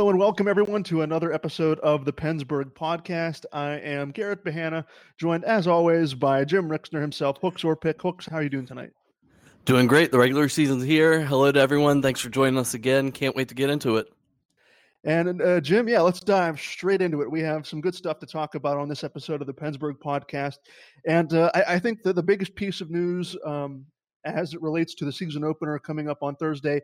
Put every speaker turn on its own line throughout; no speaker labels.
Hello and welcome everyone to another episode of the PensBurgh podcast. I am Garrett Bahana, joined as always by Jim Rixner himself. Hooks or pick. Hooks, how are you doing tonight?
Doing great. The regular season's here. Hello to everyone. Thanks for joining us again. Can't wait to get into it.
And uh, Jim, yeah, let's dive straight into it. We have some good stuff to talk about on this episode of the PensBurgh podcast, and uh, I, I, think that the biggest piece of news um, as it relates to the season opener coming up on Thursday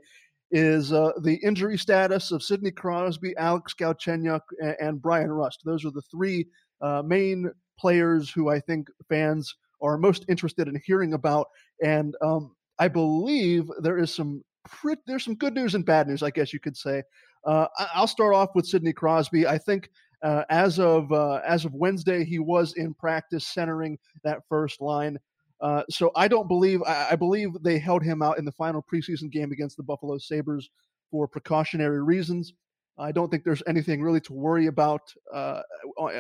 is uh, the injury status of Sidney Crosby, Alex Galchenyuk, and, and Bryan Rust. Those are the three uh, main players who I think fans are most interested in hearing about. And um, I believe there is some there's some good news and bad news, I guess you could say. Uh, I'll start off with Sidney Crosby. I think uh, as of uh, as of Wednesday, he was in practice centering that first line. Uh, so I don't believe I, I, believe they held him out in the final preseason game against the Buffalo Sabres for precautionary reasons. I don't think there's anything really to worry about uh,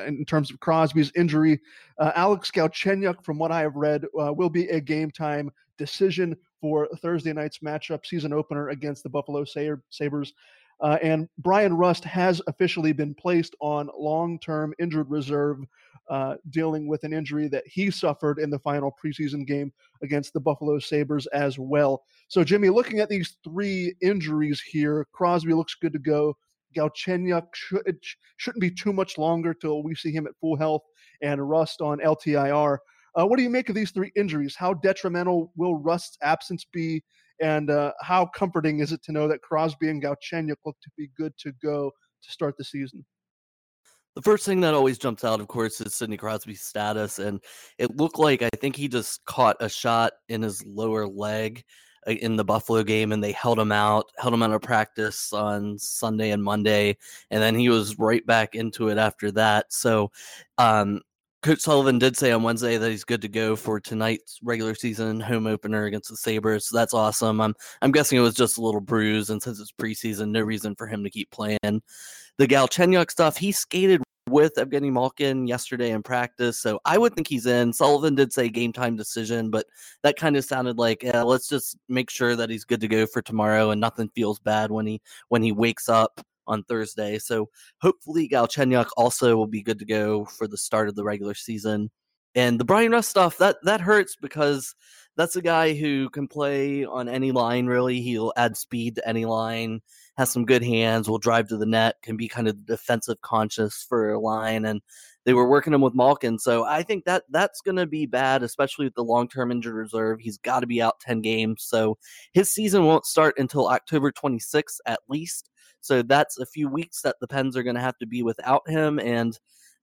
in terms of Crosby's injury. Uh, Alex Galchenyuk, from what I have read, uh, will be a game time decision for Thursday night's matchup, season opener against the Buffalo Sabres. Uh, and Bryan Rust has officially been placed on long term injured reserve uh, dealing with an injury that he suffered in the final preseason game against the Buffalo Sabres as well. So, Jimmy, looking at these three injuries here, Crosby looks good to go. Galchenyuk should, shouldn't be too much longer till we see him at full health, and Rust on LTIR. Uh, what do you make of these three injuries? How detrimental will Rust's absence be? And uh, how comforting is it to know that Crosby and Galchenyuk look to be good to go to start the season?
The first thing that always jumps out, of course, is Sidney Crosby's status. And it looked like I think he just caught a shot in his lower leg uh, in the Buffalo game and they held him out, held him out of practice on Sunday and Monday. And then he was right back into it after that. So, um, Coach Sullivan did say on Wednesday that he's good to go for tonight's regular season home opener against the Sabres. So that's awesome. I'm I'm guessing it was just a little bruise, and since it's preseason, no reason for him to keep playing. The Galchenyuk stuff, he skated with Evgeny Malkin yesterday in practice, so I would think he's in. Sullivan did say game time decision, but that kind of sounded like yeah, let's just make sure that he's good to go for tomorrow, and nothing feels bad when he when he wakes up on Thursday. So hopefully Galchenyuk also will be good to go for the start of the regular season. And the Bryan Rust stuff that that hurts because that's a guy who can play on any line. Really, he'll add speed to any line. Has some good hands. Will drive to the net. Can be kind of defensive conscious for a line. And they were working him with Malkin, so I think that that's going to be bad, especially with the long term injured reserve. He's got to be out ten games, so his season won't start until October 26th at least. So that's a few weeks that the Pens are going to have to be without him, and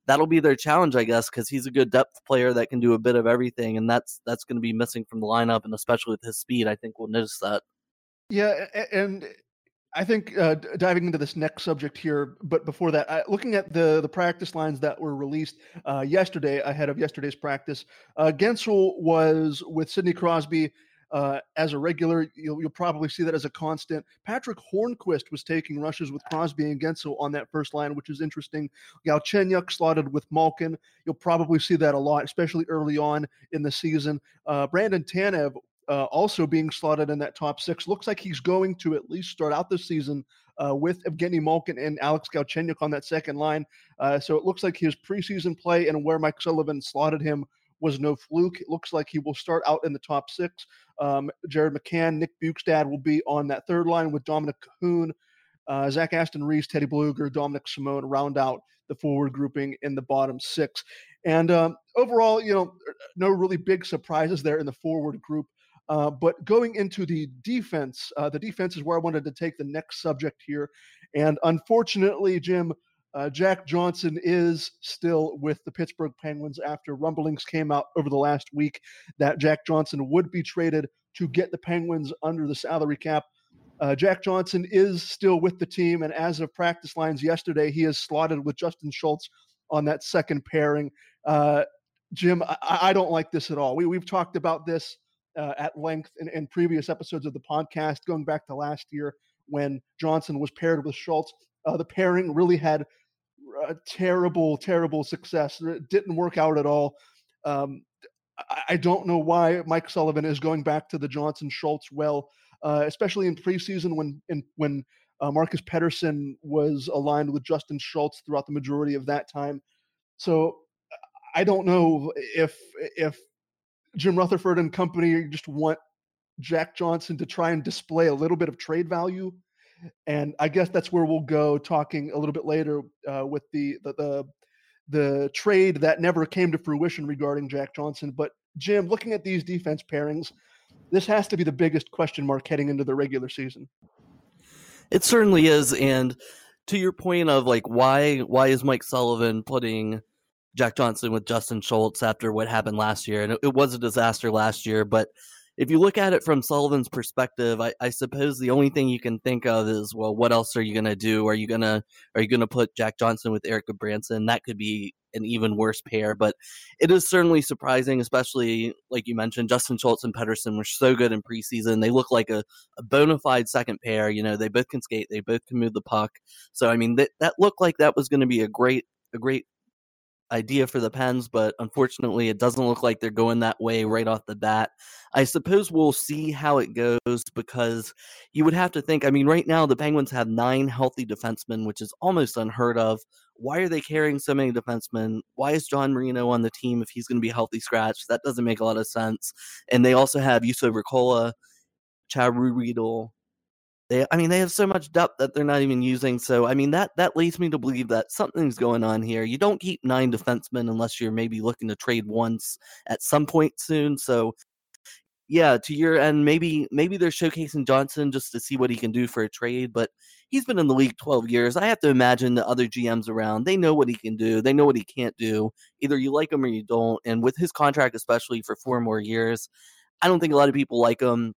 that'll be their challenge, I guess, because he's a good depth player that can do a bit of everything, and that's that's going to be missing from the lineup, and especially with his speed, I think we'll notice that.
Yeah, and I think uh, diving into this next subject here, but before that, I, looking at the the practice lines that were released uh, yesterday ahead of yesterday's practice, uh, Guentzel was with Sidney Crosby uh, as a regular. You'll, you'll, probably see that as a constant. Patrick Hornqvist was taking rushes with Crosby and Guentzel on that first line, which is interesting. Galchenyuk slotted with Malkin. You'll probably see that a lot, especially early on in the season. Uh, Brandon Tanev uh, also being slotted in that top six. Looks like he's going to at least start out the season uh, with Evgeny Malkin and Alex Galchenyuk on that second line. Uh, so it looks like his preseason play and where Mike Sullivan slotted him was no fluke. It looks like he will start out in the top six. Um, Jared McCann, Nick Bjugstad will be on that third line with Dominik Kahun. Uh, Zach Aston Reese, Teddy Blueger, Dominik Simon round out the forward grouping in the bottom six. And um, overall, you know, no really big surprises there in the forward group. Uh, but going into the defense, uh, the defense is where I wanted to take the next subject here. And unfortunately, Jim, uh, Jack Johnson is still with the Pittsburgh Penguins after rumblings came out over the last week that Jack Johnson would be traded to get the Penguins under the salary cap. Uh, Jack Johnson is still with the team, and as of practice lines yesterday, he is slotted with Justin Schultz on that second pairing. Uh, Jim, I, I, don't like this at all. We, we've talked about this uh, at length in, in previous episodes of the podcast, going back to last year when Johnson was paired with Schultz. Uh, the pairing really had terrible, terrible success. It didn't work out at all. Um, I, don't know why Mike Sullivan is going back to the Johnson Schultz well, uh, especially in preseason when in, when Uh, Marcus Pettersson was aligned with Justin Schultz throughout the majority of that time. So I don't know if if Jim Rutherford and company just want Jack Johnson to try and display a little bit of trade value. And I guess that's where we'll go talking a little bit later uh, with the, the, the the trade that never came to fruition regarding Jack Johnson. But Jim, looking at these defense pairings, this has to be the biggest question mark heading into the regular season.
It certainly is, and to your point of like why why is Mike Sullivan putting Jack Johnson with Justin Schultz after what happened last year? And it, it was a disaster last year, but if you look at it from Sullivan's perspective, I, I, suppose the only thing you can think of is, well, what else are you going to do? Are you gonna are you gonna put Jack Johnson with Erik Branson? That could be an even worse pair. But it is certainly surprising, especially like you mentioned, Justin Schultz and Pettersson were so good in preseason. They look like a, a bona fide second pair. You know, they both can skate, they both can move the puck. So I mean, that that looked like that was going to be a great a great idea for the Pens, but unfortunately, it doesn't look like they're going that way right off the bat. I suppose we'll see how it goes because you would have to think. I mean, right now, the Penguins have nine healthy defensemen, which is almost unheard of. Why are they carrying so many defensemen? Why is John Marino on the team if he's going to be healthy scratch? That doesn't make a lot of sense. And they also have Juuso Riikola, Chad Ruhwedel, they, I mean, they have so much depth that they're not even using. So, I mean, that that leads me to believe that something's going on here. You don't keep nine defensemen unless you're maybe looking to trade once at some point soon. So, yeah, to your end, maybe maybe they're showcasing Johnson just to see what he can do for a trade. But he's been in the league 12 years. I have to imagine the other GMs around they know what he can do. They know what he can't do. Either you like him or you don't. And with his contract, especially for four more years, I don't think a lot of people like him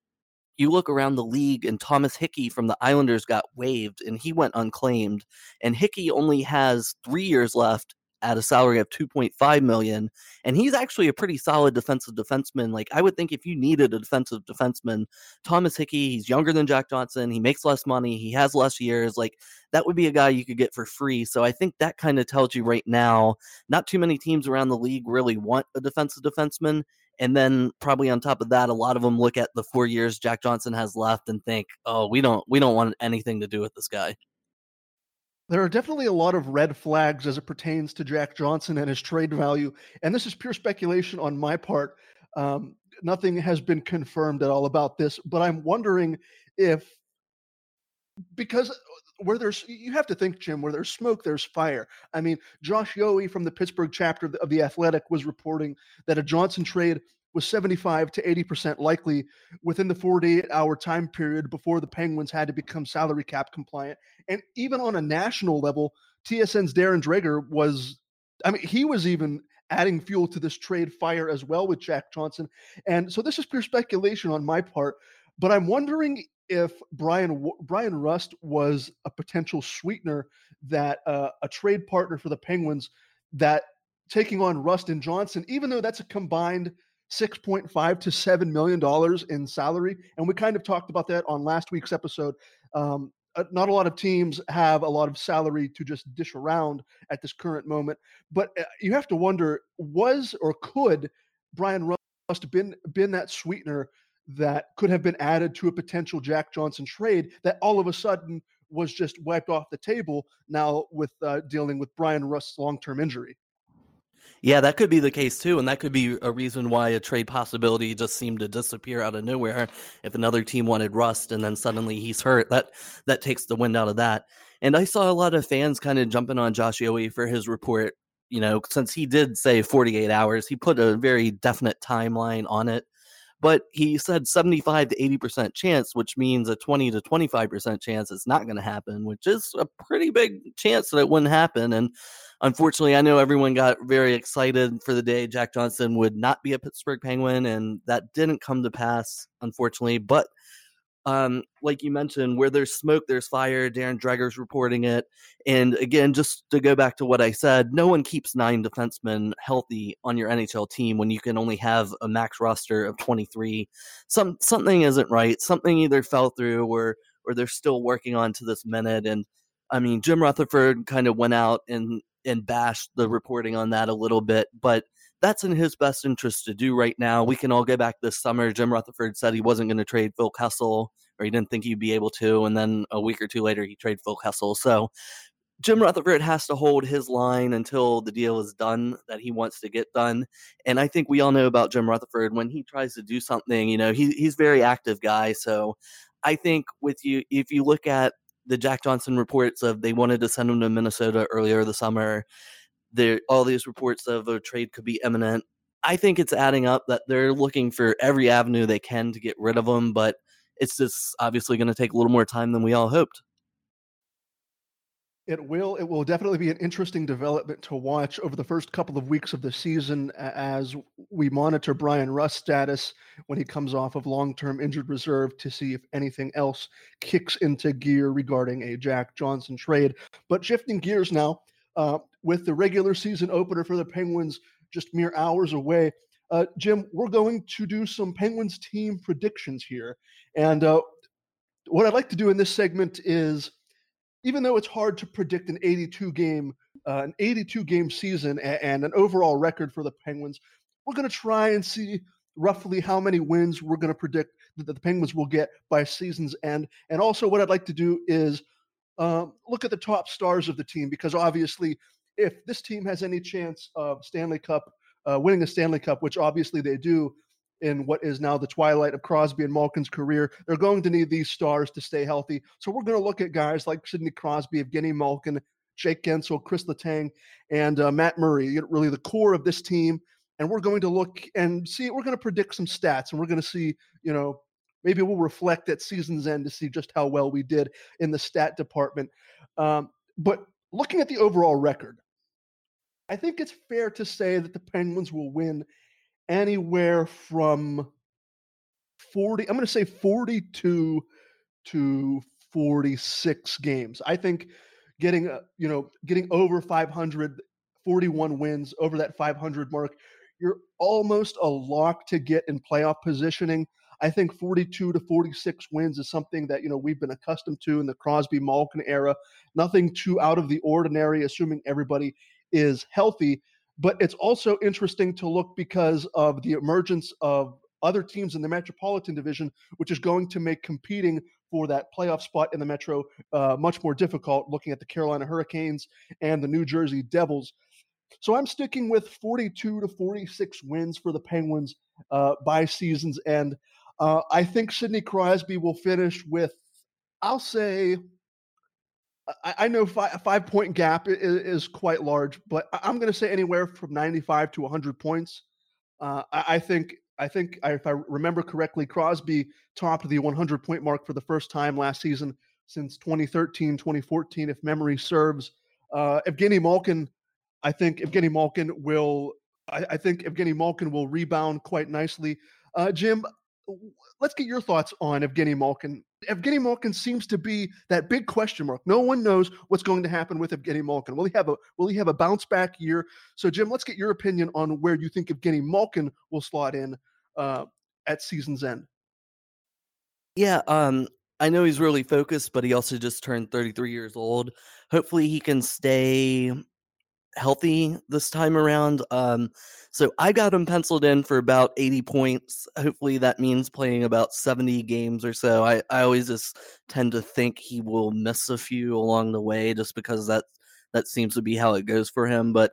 you look around the league and Thomas Hickey from the Islanders got waived and he went unclaimed. And Hickey only has three years left at a salary of 2.5 million and he's actually a pretty solid defensive defenseman like i would think if you needed a defensive defenseman thomas hickey he's younger than jack johnson he makes less money he has less years like that would be a guy you could get for free so i think that kind of tells you right now not too many teams around the league really want a defensive defenseman and then probably on top of that, a lot of them look at the four years Jack Johnson has left and think, "Oh, we don't we don't want anything to do with this guy."
There are definitely a lot of red flags as it pertains to Jack Johnson and his trade value, and this is pure speculation on my part. Um, nothing has been confirmed at all about this, but I'm wondering if because where there's you have to think jim where there's smoke there's fire. I mean josh yohe from the pittsburgh chapter of the athletic was reporting that a johnson trade was 75 to 80% likely within the 48 hour time period before the penguins had to become salary cap compliant. And even on a national level tsn's darren dreger was i mean he was even adding fuel to this trade fire as well with jack johnson. And so this is pure speculation on my part but i'm wondering if Brian Bryan Rust was a potential sweetener that uh, a trade partner for the Penguins that taking on Rust and Johnson, even though that's a combined six point five to seven million dollars in salary, and we kind of talked about that on last week's episode. Um, uh, not a lot of teams have a lot of salary to just dish around at this current moment, but uh, you have to wonder: was or could Bryan Rust been been that sweetener that could have been added to a potential Jack Johnson trade that all of a sudden was just wiped off the table now with uh, dealing with Bryan Rust's long term injury.
Yeah, that could be the case too, and that could be a reason why a trade possibility just seemed to disappear out of nowhere. If another team wanted Rust and then suddenly he's hurt, that that takes the wind out of that. And I saw a lot of fans kind of jumping on Josh Yohe for his report. You know, since he did say 48 hours, he put a very definite timeline on it but he said 75 to 80% chance, which means a 20 to 25% chance it's not going to happen, which is a pretty big chance that it wouldn't happen. And unfortunately, I know everyone got very excited for the day Jack Johnson would not be a Pittsburgh Penguin, and that didn't come to pass, unfortunately. But um, like you mentioned, where there's smoke, there's fire. Darren Dreger's reporting it. And again, just to go back to what I said, no one keeps nine defensemen healthy on your NHL team when you can only have a max roster of 23. Some something isn't right. Something either fell through or or they're still working on to this minute. And I mean, Jim Rutherford kind of went out and and bashed the reporting on that a little bit, but that's in his best interest to do right now. We can all go back this summer. Jim Rutherford said he wasn't going to trade Phil Kessel or he didn't think he'd be able to. And then a week or two later, he traded Phil Kessel. So Jim Rutherford has to hold his line until the deal is done that he wants to get done. And I think we all know about Jim Rutherford when he tries to do something, you know, he, he's very active guy. So I think with you, if you look at the Jack Johnson reports of they wanted to send him to Minnesota earlier the summer, there all these reports of a trade could be imminent. I think it's adding up that they're looking for every avenue they can to get rid of him, but it's just obviously going to take a little more time than we all hoped.
It will. It will definitely be an interesting development to watch over the first couple of weeks of the season as we monitor Bryan Rust's status when he comes off of long-term injured reserve to see if anything else kicks into gear regarding a Jack Johnson trade. But shifting gears now, uh, with the regular season opener for the Penguins just mere hours away, uh, Jim, we're going to do some Penguins team predictions here, and uh, what I'd like to do in this segment is even though it's hard to predict an 82 game uh, an 82 game season and, and an overall record for the Penguins, we're going to try and see roughly how many wins we're going to predict that the Penguins will get by season's end. And also, what I'd like to do is um, look at the top stars of the team because obviously, if this team has any chance of Stanley Cup uh, winning a Stanley Cup, which obviously they do, in what is now the twilight of Crosby and Malkin's career. They're going to need these stars to stay healthy. So we're going to look at guys like Sidney Crosby, Evgeny Malkin, Jake Guentzel, Chris Letang, and uh, Matt Murray, really the core of this team. And we're going to look and see, we're going to predict some stats and we're going to see, you know, maybe we'll reflect at season's end to see just how well we did in the stat department. Um, but looking at the overall record, I think it's fair to say that the Penguins will win anywhere from 40, I'm going to say 42 to 46 games. I think getting, uh, you know, getting over 500, 41 wins over that 500 mark, you're almost a lock to get in playoff positioning. I think 42 to 46 wins is something that you know we've been accustomed to in the Crosby Malkin era. Nothing too out of the ordinary, assuming everybody is healthy. But it's also interesting to look because of the emergence of other teams in the Metropolitan Division, which is going to make competing for that playoff spot in the Metro uh, much more difficult, looking at the Carolina Hurricanes and the New Jersey Devils. So I'm sticking with 42 to 46 wins for the Penguins uh, by season's end. Uh, I think Sidney Crosby will finish with, I'll say, I, I know five, five point gap is, is quite large, but I'm going to say anywhere from 95 to 100 points. Uh, I, I, think I think if I remember correctly, Crosby topped the 100 point mark for the first time last season since 2013, 2014, if memory serves. Uh, Evgeny Malkin, I think Evgeny Malkin will. I, I think Evgeny Malkin will rebound quite nicely. Uh, Jim, let's get your thoughts on Evgeny Malkin. Evgeny Malkin seems to be that big question mark. No one knows what's going to happen with Evgeny Malkin. Will he have a will he have a bounce back year? So, Jim, let's get your opinion on where you think Evgeny Malkin will slot in uh, at season's end.
Yeah, um, I know he's really focused, but he also just turned 33 years old. Hopefully, he can stay healthy this time around. Um, so I got him penciled in for about 80 points. Hopefully that means playing about 70 games or so. I, I always just tend to think he will miss a few along the way just because that that seems to be how it goes for him. But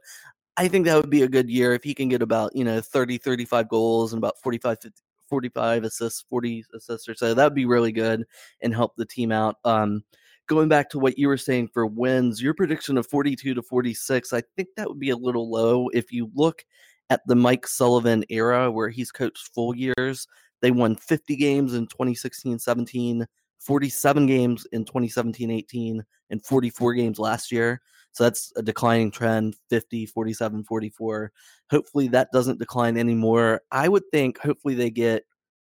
I think that would be a good year if he can get about, you know, 30, 35 goals and about 45, 50, 45 assists, 40 assists or so. That would be really good and help the team out. Um, going back to what you were saying for wins, your prediction of 42 to 46, I think that would be a little low. If you look at the Mike Sullivan era where he's coached full years, they won 50 games in 2016 17, 47 games in 2017 18, and 44 games last year. So that's a declining trend 50, 47, 44. Hopefully that doesn't decline anymore. I would think hopefully they get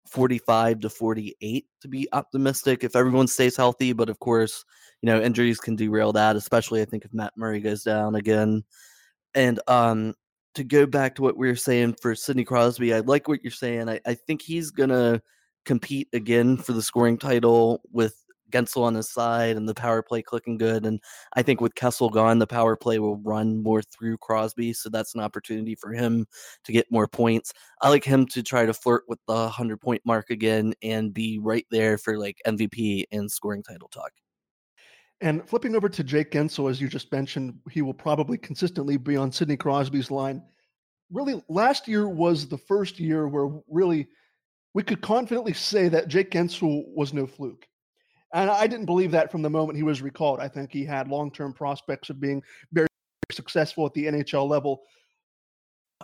45 to 48 to be optimistic if everyone stays healthy. But of course, you know, injuries can derail that, especially I think if Matt Murray goes down again. And um to go back to what we were saying for Sidney Crosby, I like what you're saying. I, I think he's gonna compete again for the scoring title with Guentzel on his side and the power play clicking good. And I think with Kessel gone, the power play will run more through Crosby. So that's an opportunity for him to get more points. I like him to try to flirt with the 100 point mark again and be right there for like MVP and scoring title talk.
And flipping over to Jake Guentzel, as you just mentioned, he will probably consistently be on Sidney Crosby's line. Really, last year was the first year where really we could confidently say that Jake Guentzel was no fluke. And I didn't believe that from the moment he was recalled. I think he had long term prospects of being very successful at the NHL level.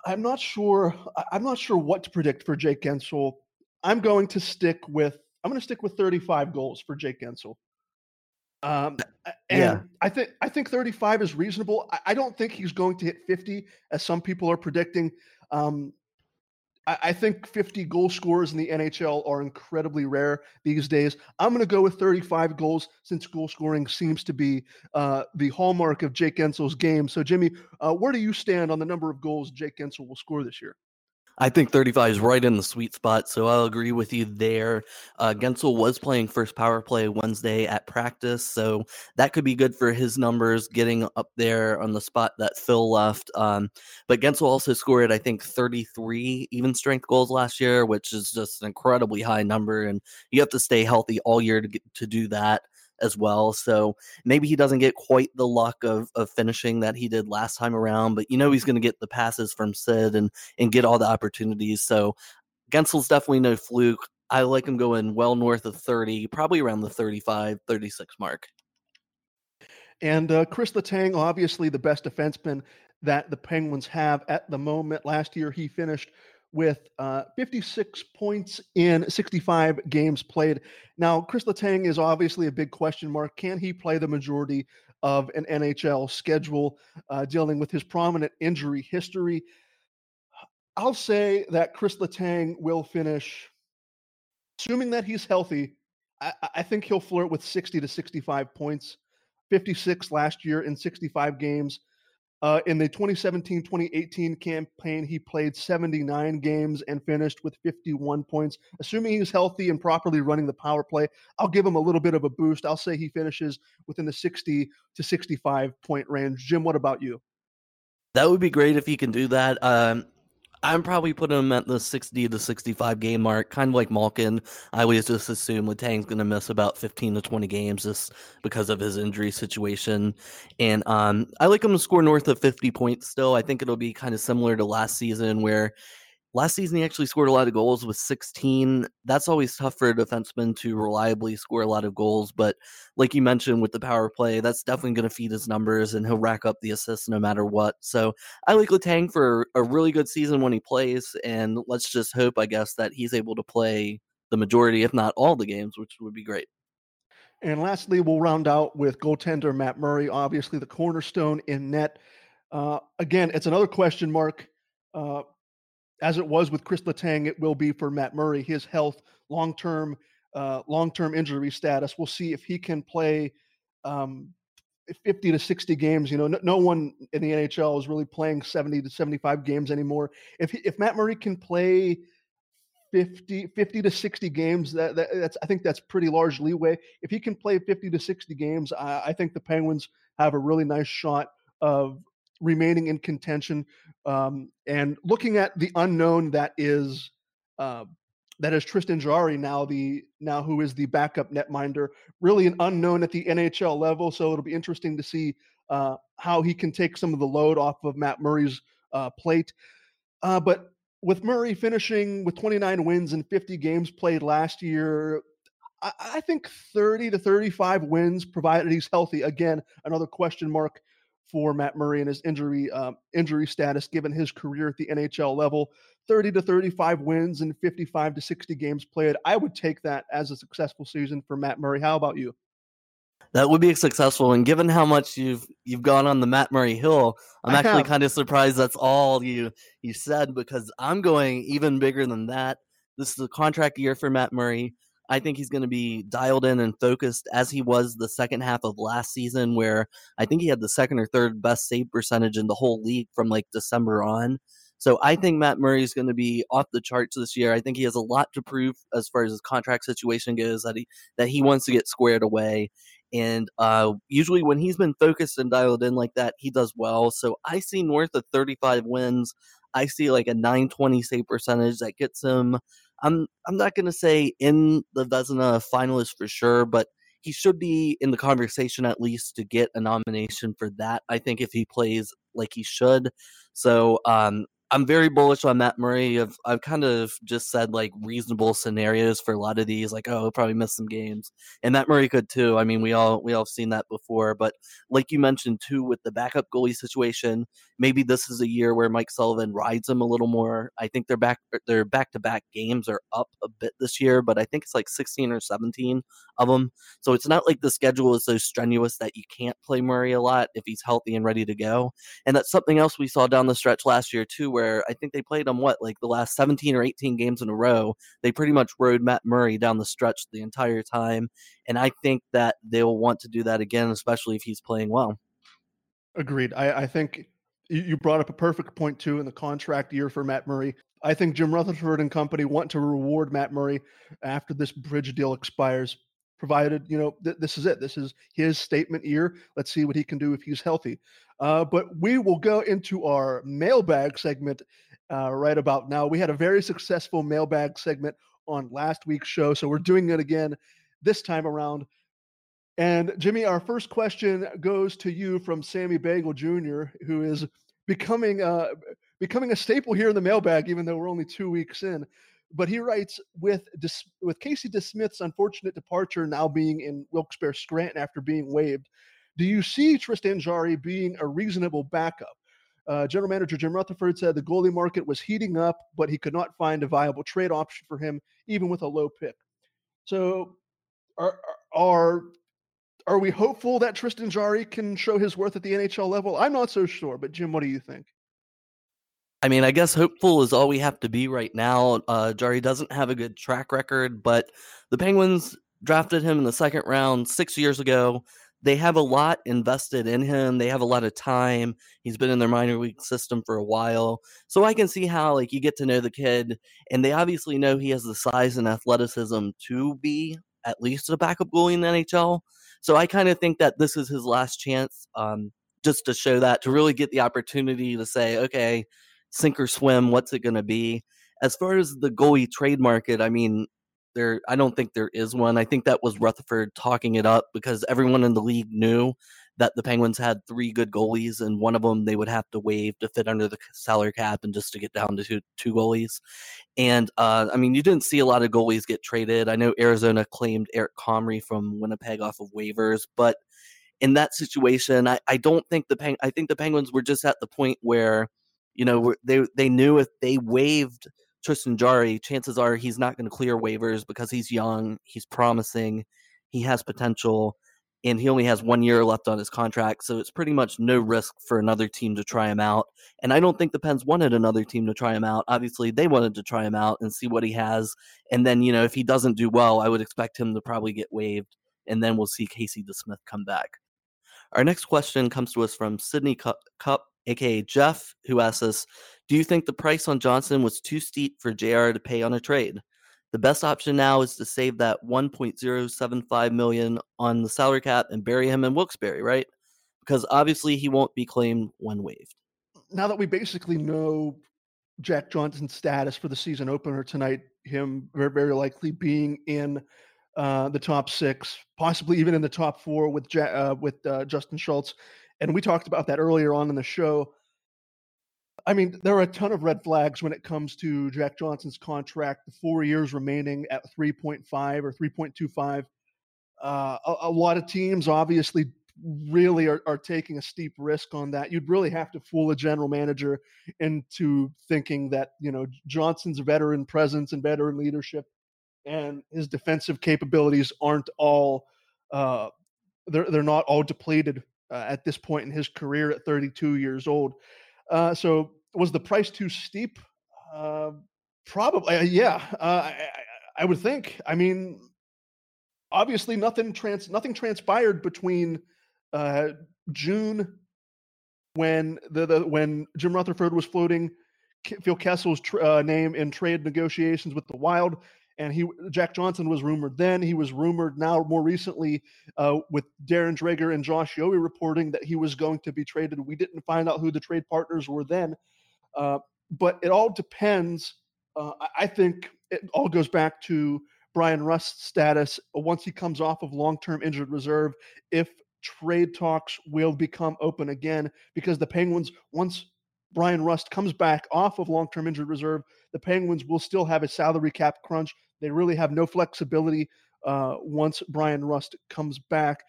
I'm not sure. I'm not sure what to predict for Jake Guentzel. I'm going to stick with. I'm going to stick with 35 goals for Jake Guentzel. Um, and yeah. I think I think 35 is reasonable. I, I, don't think he's going to hit 50, as some people are predicting. Um, I, I think 50 goal scorers in the NHL are incredibly rare these days. I'm going to go with 35 goals since goal scoring seems to be uh, the hallmark of Jake Guentzel's game. So, Jimmy, uh, where do you stand on the number of goals Jake Guentzel will score this year?
I think 35 is right in the sweet spot, so I'll agree with you there. Uh, Guentzel was playing first power play Wednesday at practice, so that could be good for his numbers, getting up there on the spot that Phil left. Um, but Guentzel also scored, I think, 33 even strength goals last year, which is just an incredibly high number, and you have to stay healthy all year to get, to do that as well. So maybe he doesn't get quite the luck of, of finishing that he did last time around, but you know he's going to get the passes from Sid and and get all the opportunities. So Guentzel's definitely no fluke. I like him going well north of 30, probably around the 35, 36 mark.
And uh, Chris Letang, obviously the best defenseman that the Penguins have at the moment. Last year, he finished with uh, 56 points in 65 games played. Now, Chris Letang is obviously a big question mark. Can he play the majority of an NHL schedule uh, dealing with his prominent injury history? I'll say that Chris Letang will finish, assuming that he's healthy. I, I think he'll flirt with 60 to 65 points, 56 last year in 65 games. Uh, in the 2017 2018 campaign, he played 79 games and finished with 51 points. Assuming he's healthy and properly running the power play, I'll give him a little bit of a boost. I'll say he finishes within the 60 to 65 point range. Jim, what about you?
That would be great if he can do that. Um, I'm probably putting him at the 60 to 65 game mark, kind of like Malkin. I always just assume Letang's going to miss about 15 to 20 games just because of his injury situation. And um, I like him to score north of 50 points still. I think it'll be kind of similar to last season where Last season, he actually scored a lot of goals with 16. That's always tough for a defenseman to reliably score a lot of goals. But like you mentioned with the power play, that's definitely going to feed his numbers and he'll rack up the assists no matter what. So I like Letang for a really good season when he plays. And let's just hope, I guess, that he's able to play the majority, if not all the games, which would be great.
And lastly, we'll round out with goaltender Matt Murray, obviously the cornerstone in net. Uh, again, it's another question mark. Uh, as it was with Chris Letang, it will be for Matt Murray. His health, long term, uh, long term injury status. We'll see if he can play um, 50 to 60 games. You know, no, no, one in the NHL is really playing 70 to 75 games anymore. If if Matt Murray can play 50, 50 to 60 games, that, that, that's I think that's pretty large leeway. If he can play 50 to 60 games, I, I think the Penguins have a really nice shot of remaining in contention. Um, and looking at the unknown that is uh, that is Tristan Jarry now the now who is the backup netminder, really an unknown at the NHL level. So it'll be interesting to see uh, how he can take some of the load off of Matt Murray's uh, plate. Uh, but with Murray finishing with 29 wins and 50 games played last year, I, I think 30 to 35 wins, provided he's healthy. Again, another question mark for Matt Murray and his injury um, injury status, given his career at the NHL level. 30 to 35 wins and 55 to 60 games played. I would take that as a successful season for Matt Murray. How about you?
That would be successful, and given how much you've you've gone on the Matt Murray hill, I'm I actually have. kind of surprised that's all you you said because I'm going even bigger than that. This is a contract year for Matt Murray. I think he's going to be dialed in and focused as he was the second half of last season, where I think he had the second or third best save percentage in the whole league from like December on. So I think Matt Murray is going to be off the charts this year. I think he has a lot to prove as far as his contract situation goes that he that he wants to get squared away. And uh, usually when he's been focused and dialed in like that, he does well. So I see north of 35 wins. I see like a 920 save percentage that gets him. I'm I'm not gonna say in the Vezina finalist for sure, but he should be in the conversation at least to get a nomination for that. I think if he plays like he should. So um, I'm very bullish on Matt Murray. I've I've kind of just said like reasonable scenarios for a lot of these, like oh, he'll probably miss some games, and Matt Murray could too. I mean, we all we all seen that before. But like you mentioned too, with the backup goalie situation, maybe this is a year where Mike Sullivan rides him a little more. I think their back er, their back to back games are up a bit this year, but I think it's like 16 or 17 of them. So it's not like the schedule is so strenuous that you can't play Murray a lot if he's healthy and ready to go. And that's something else we saw down the stretch last year too, where where I think they played him what like the last 17 or 18 games in a row. They pretty much rode Matt Murray down the stretch the entire time, and I think that they'll want to do that again, especially if he's playing well.
Agreed. I, I think you brought up a perfect point too in the contract year for Matt Murray. I think Jim Rutherford and company want to reward Matt Murray after this bridge deal expires provided you know th- this is it this is his statement year let's see what he can do if he's healthy. Uh, but we will go into our mailbag segment uh, right about now. We had a very successful mailbag segment on last week's show so we're doing it again this time around. And jimmy our first question goes to you from sammy bagel jr who is becoming uh, becoming a staple here in the mailbag even though we're only two weeks in but he writes with Dis- with Casey DeSmith's unfortunate departure now being in Wilkes-Barre Scranton after being waived. Do you see Tristan Jarry being a reasonable backup? Uh, General Manager Jim Rutherford said the goalie market was heating up, but he could not find a viable trade option for him, even with a low pick. So, are are are we hopeful that Tristan Jarry can show his worth at the NHL level? I'm not so sure, but Jim, what do you think?
I mean, I guess hopeful is all we have to be right now. Uh, Jarry doesn't have a good track record, but the Penguins drafted him in the second round six years ago. They have a lot invested in him. They have a lot of time. He's been in their minor league system for a while. So I can see how like you get to know the kid and they obviously know he has the size and athleticism to be at least a backup goalie in the NHL. So I kind of think that this is his last chance um, just to show that, to really get the opportunity to say, okay, sink or swim. What's it going to be? As far as the goalie trade market, I mean, there. I don't think there is one. I think that was Rutherford talking it up because everyone in the league knew that the Penguins had three good goalies, and one of them they would have to waive to fit under the salary cap and just to get down to two, two goalies. And uh, I mean, you didn't see a lot of goalies get traded. I know Arizona claimed Eric Comrie from Winnipeg off of waivers, but in that situation, I, I don't think the Peng- I think the Penguins were just at the point where you know, they they knew if they waived Tristan Jarry, chances are he's not going to clear waivers because he's young, he's promising, he has potential, and he only has one year left on his contract. So it's pretty much no risk for another team to try him out. And I don't think the Pens wanted another team to try him out. Obviously, they wanted to try him out and see what he has. And then, you know, if he doesn't do well, I would expect him to probably get waived. And then we'll see Casey DeSmith come back. Our next question comes to us from Sydney Cup aka Jeff, who asks us, "Do you think the price on Johnson was too steep for JR to pay on a trade? The best option now is to save that 1.075 million on the salary cap and bury him in Wilkes-Barre, right? Because obviously he won't be claimed when waived."
Now that we basically know Jack Johnson's status for the season opener tonight, him very very likely being in uh, the top six, possibly even in the top four with ja- uh, with uh, Justin Schultz and we talked about that earlier on in the show. I mean, there are a ton of red flags when it comes to Jack Johnson's contract, the four years remaining at 3.5 or 3.25. Uh, a, a, lot of teams obviously really are, are taking a steep risk on that. You'd really have to fool a general manager into thinking that, you know, Johnson's veteran presence and veteran leadership and his defensive capabilities aren't all, uh, they're, they're not all depleted uh, at this point in his career at 32 years old. Uh, so was the price too steep? Uh, probably, uh, yeah. Uh, I, I, would think. I mean, obviously, nothing trans nothing transpired between uh, June when the, the when Jim Rutherford was floating Phil Kessel's tr- uh, name in trade negotiations with the Wild, and he Jack Johnson was rumored then. He was rumored now more recently uh, with Darren Dreger and Josh Yohe reporting that he was going to be traded. We didn't find out who the trade partners were then, uh, but it all depends. Uh, I think it all goes back to Bryan Rust's status once he comes off of long-term injured reserve. If trade talks will become open again, because the Penguins once Bryan Rust comes back off of long term injured reserve, the Penguins will still have a salary cap crunch. They really have no flexibility uh, once Bryan Rust comes back.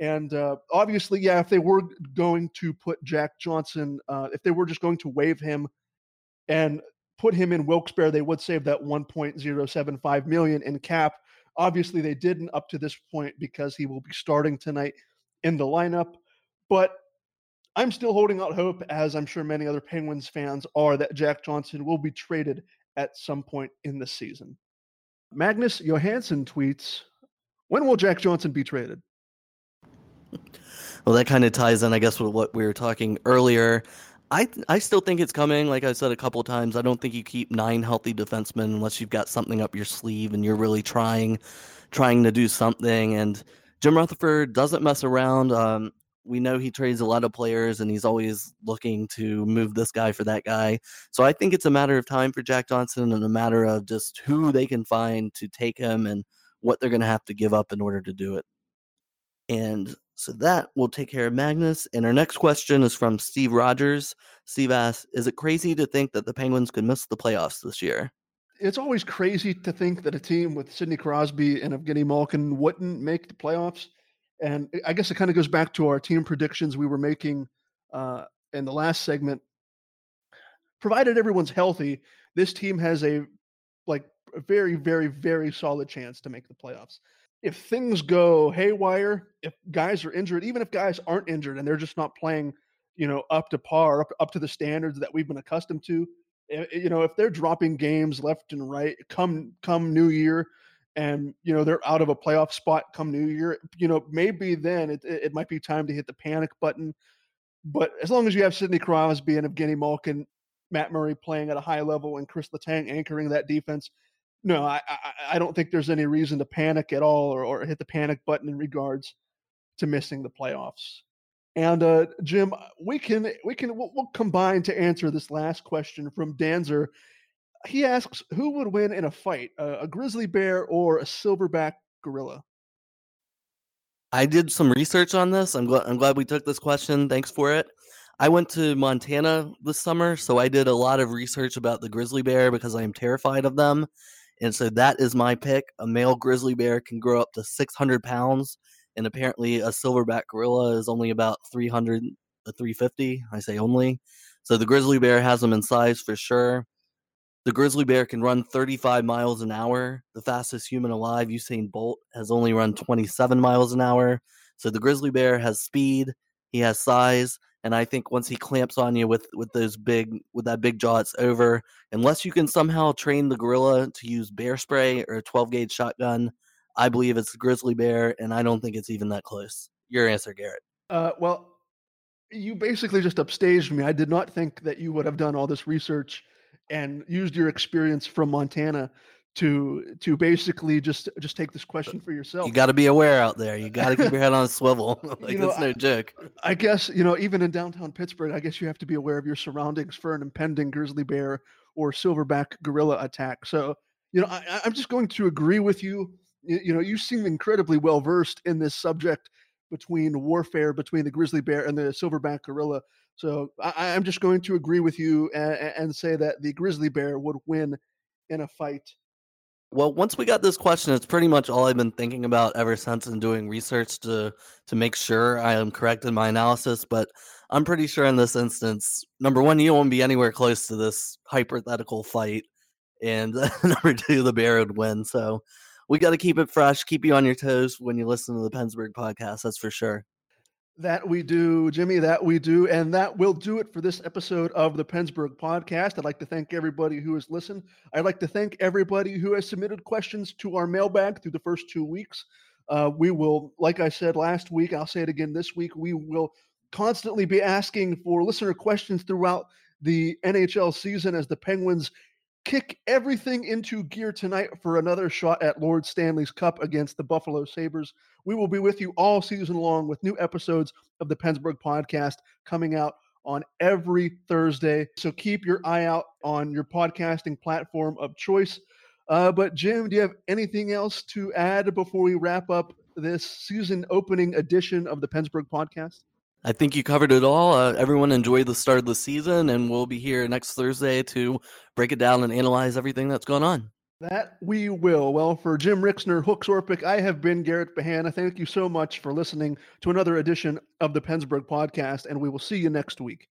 And uh, obviously, yeah, if they were going to put Jack Johnson, uh, if they were just going to waive him and put him in Wilkes-Barre, they would save that 1.075 million in cap. Obviously, they didn't up to this point because he will be starting tonight in the lineup. But I'm still holding out hope, as I'm sure many other Penguins fans are, that Jack Johnson will be traded at some point in the season. Magnus Johansson tweets, when will Jack Johnson be traded?
Well, that kind of ties in, I guess, with what we were talking earlier. I I still think it's coming. Like I said a couple times, I don't think you keep nine healthy defensemen unless you've got something up your sleeve and you're really trying trying to do something. And Jim Rutherford doesn't mess around. Um, we know he trades a lot of players and he's always looking to move this guy for that guy. So I think it's a matter of time for Jack Johnson and a matter of just who they can find to take him and what they're going to have to give up in order to do it. And so that will take care of Magnus. And our next question is from Steve Rogers. Steve asks Is it crazy to think that the Penguins could miss the playoffs this year?
It's always crazy to think that a team with Sidney Crosby and Evgeny Malkin wouldn't make the playoffs. And I guess it kind of goes back to our team predictions we were making uh, in the last segment. Provided everyone's healthy, this team has a like a very, very, very solid chance to make the playoffs. If things go haywire, if guys are injured, even if guys aren't injured and they're just not playing, you know, up to par, up, up to the standards that we've been accustomed to, eh, eh, you know, if they're dropping games left and right, come come New Year, and you know they're out of a playoff spot come New Year, you know maybe then it, it might be time to hit the panic button. But as long as you have Sidney Crosby and Evgeny Malkin, Matt Murray playing at a high level, and Chris Letang anchoring that defense, no, I, I, I don't think there's any reason to panic at all or, or hit the panic button in regards to missing the playoffs. And uh, Jim, we can we can we'll, we'll combine to answer this last question from Danzer he asks who would win in a fight, a, grizzly bear or a silverback gorilla?
I did some research on this. I'm glad I'm glad we took this question. Thanks for it. I went to Montana this summer, so I did a lot of research about the grizzly bear because I am terrified of them. And so that is my pick. A male grizzly bear can grow up to 600 pounds, and apparently a silverback gorilla is only about 300 to uh, 350. I say only. So the grizzly bear has them in size for sure. The grizzly bear can run 35 miles an hour. The fastest human alive, Usain Bolt, has only run 27 miles an hour. So the grizzly bear has speed, he has size, and I think once he clamps on you with with those big with that big jaw, it's over. Unless you can somehow train the gorilla to use bear spray or a 12 gauge shotgun, I believe it's the grizzly bear, and I don't think it's even that close. Your answer, Garrett.
Uh, well, you basically just upstaged me. I did not think that you would have done all this research and used your experience from Montana to to basically just just take this uh, question for yourself.
You got to be aware out there. You got to keep your head on a swivel. like you know, that's no
I,
joke.
I guess you know even in downtown Pittsburgh, I guess you have to be aware of your surroundings for an impending grizzly bear or silverback gorilla attack. So you know I, I'm just going to agree with you. You, you know you seem incredibly well versed in this subject between warfare between the grizzly bear and the silverback gorilla. So I, am just going to agree with you and, and say that the grizzly bear would win in a fight.
Well, once we got this question, it's pretty much all I've been thinking about ever since and doing research to to make sure I am correct in my analysis. But I'm pretty sure in this instance, number one, you won't be anywhere close to this hypothetical fight, and number two, the bear would win. So we got to keep it fresh, keep you on your toes when you listen to the PensBurgh podcast. That's for sure.
That we do, Jimmy, that we do. And that will do it for this episode of the PensBurgh podcast. I'd like to thank everybody who has listened. I'd like to thank everybody who has submitted questions to our mailbag through the first two weeks. Uh, we will, like I said last week, I'll say it again this week, we will constantly be asking for listener questions throughout the NHL season as the Penguins kick everything into gear tonight for another shot at Lord Stanley's Cup against the Buffalo Sabres. We will be with you all season long with new episodes of the PensBurgh podcast coming out on every Thursday. So keep your eye out on your podcasting platform of choice. Uh, but Jim, do you have anything else to add before we wrap up this season opening edition of the PensBurgh podcast?
I think you covered it all. Uh, everyone enjoyed the start of the season, and we'll be here next Thursday to break it down and analyze everything that's going on.
That we will. Well, for Jim Rixner, Hooks Orpik, I have been Garrett Bahana. Thank you so much for listening to another edition of the PensBurgh podcast, and we will see you next week.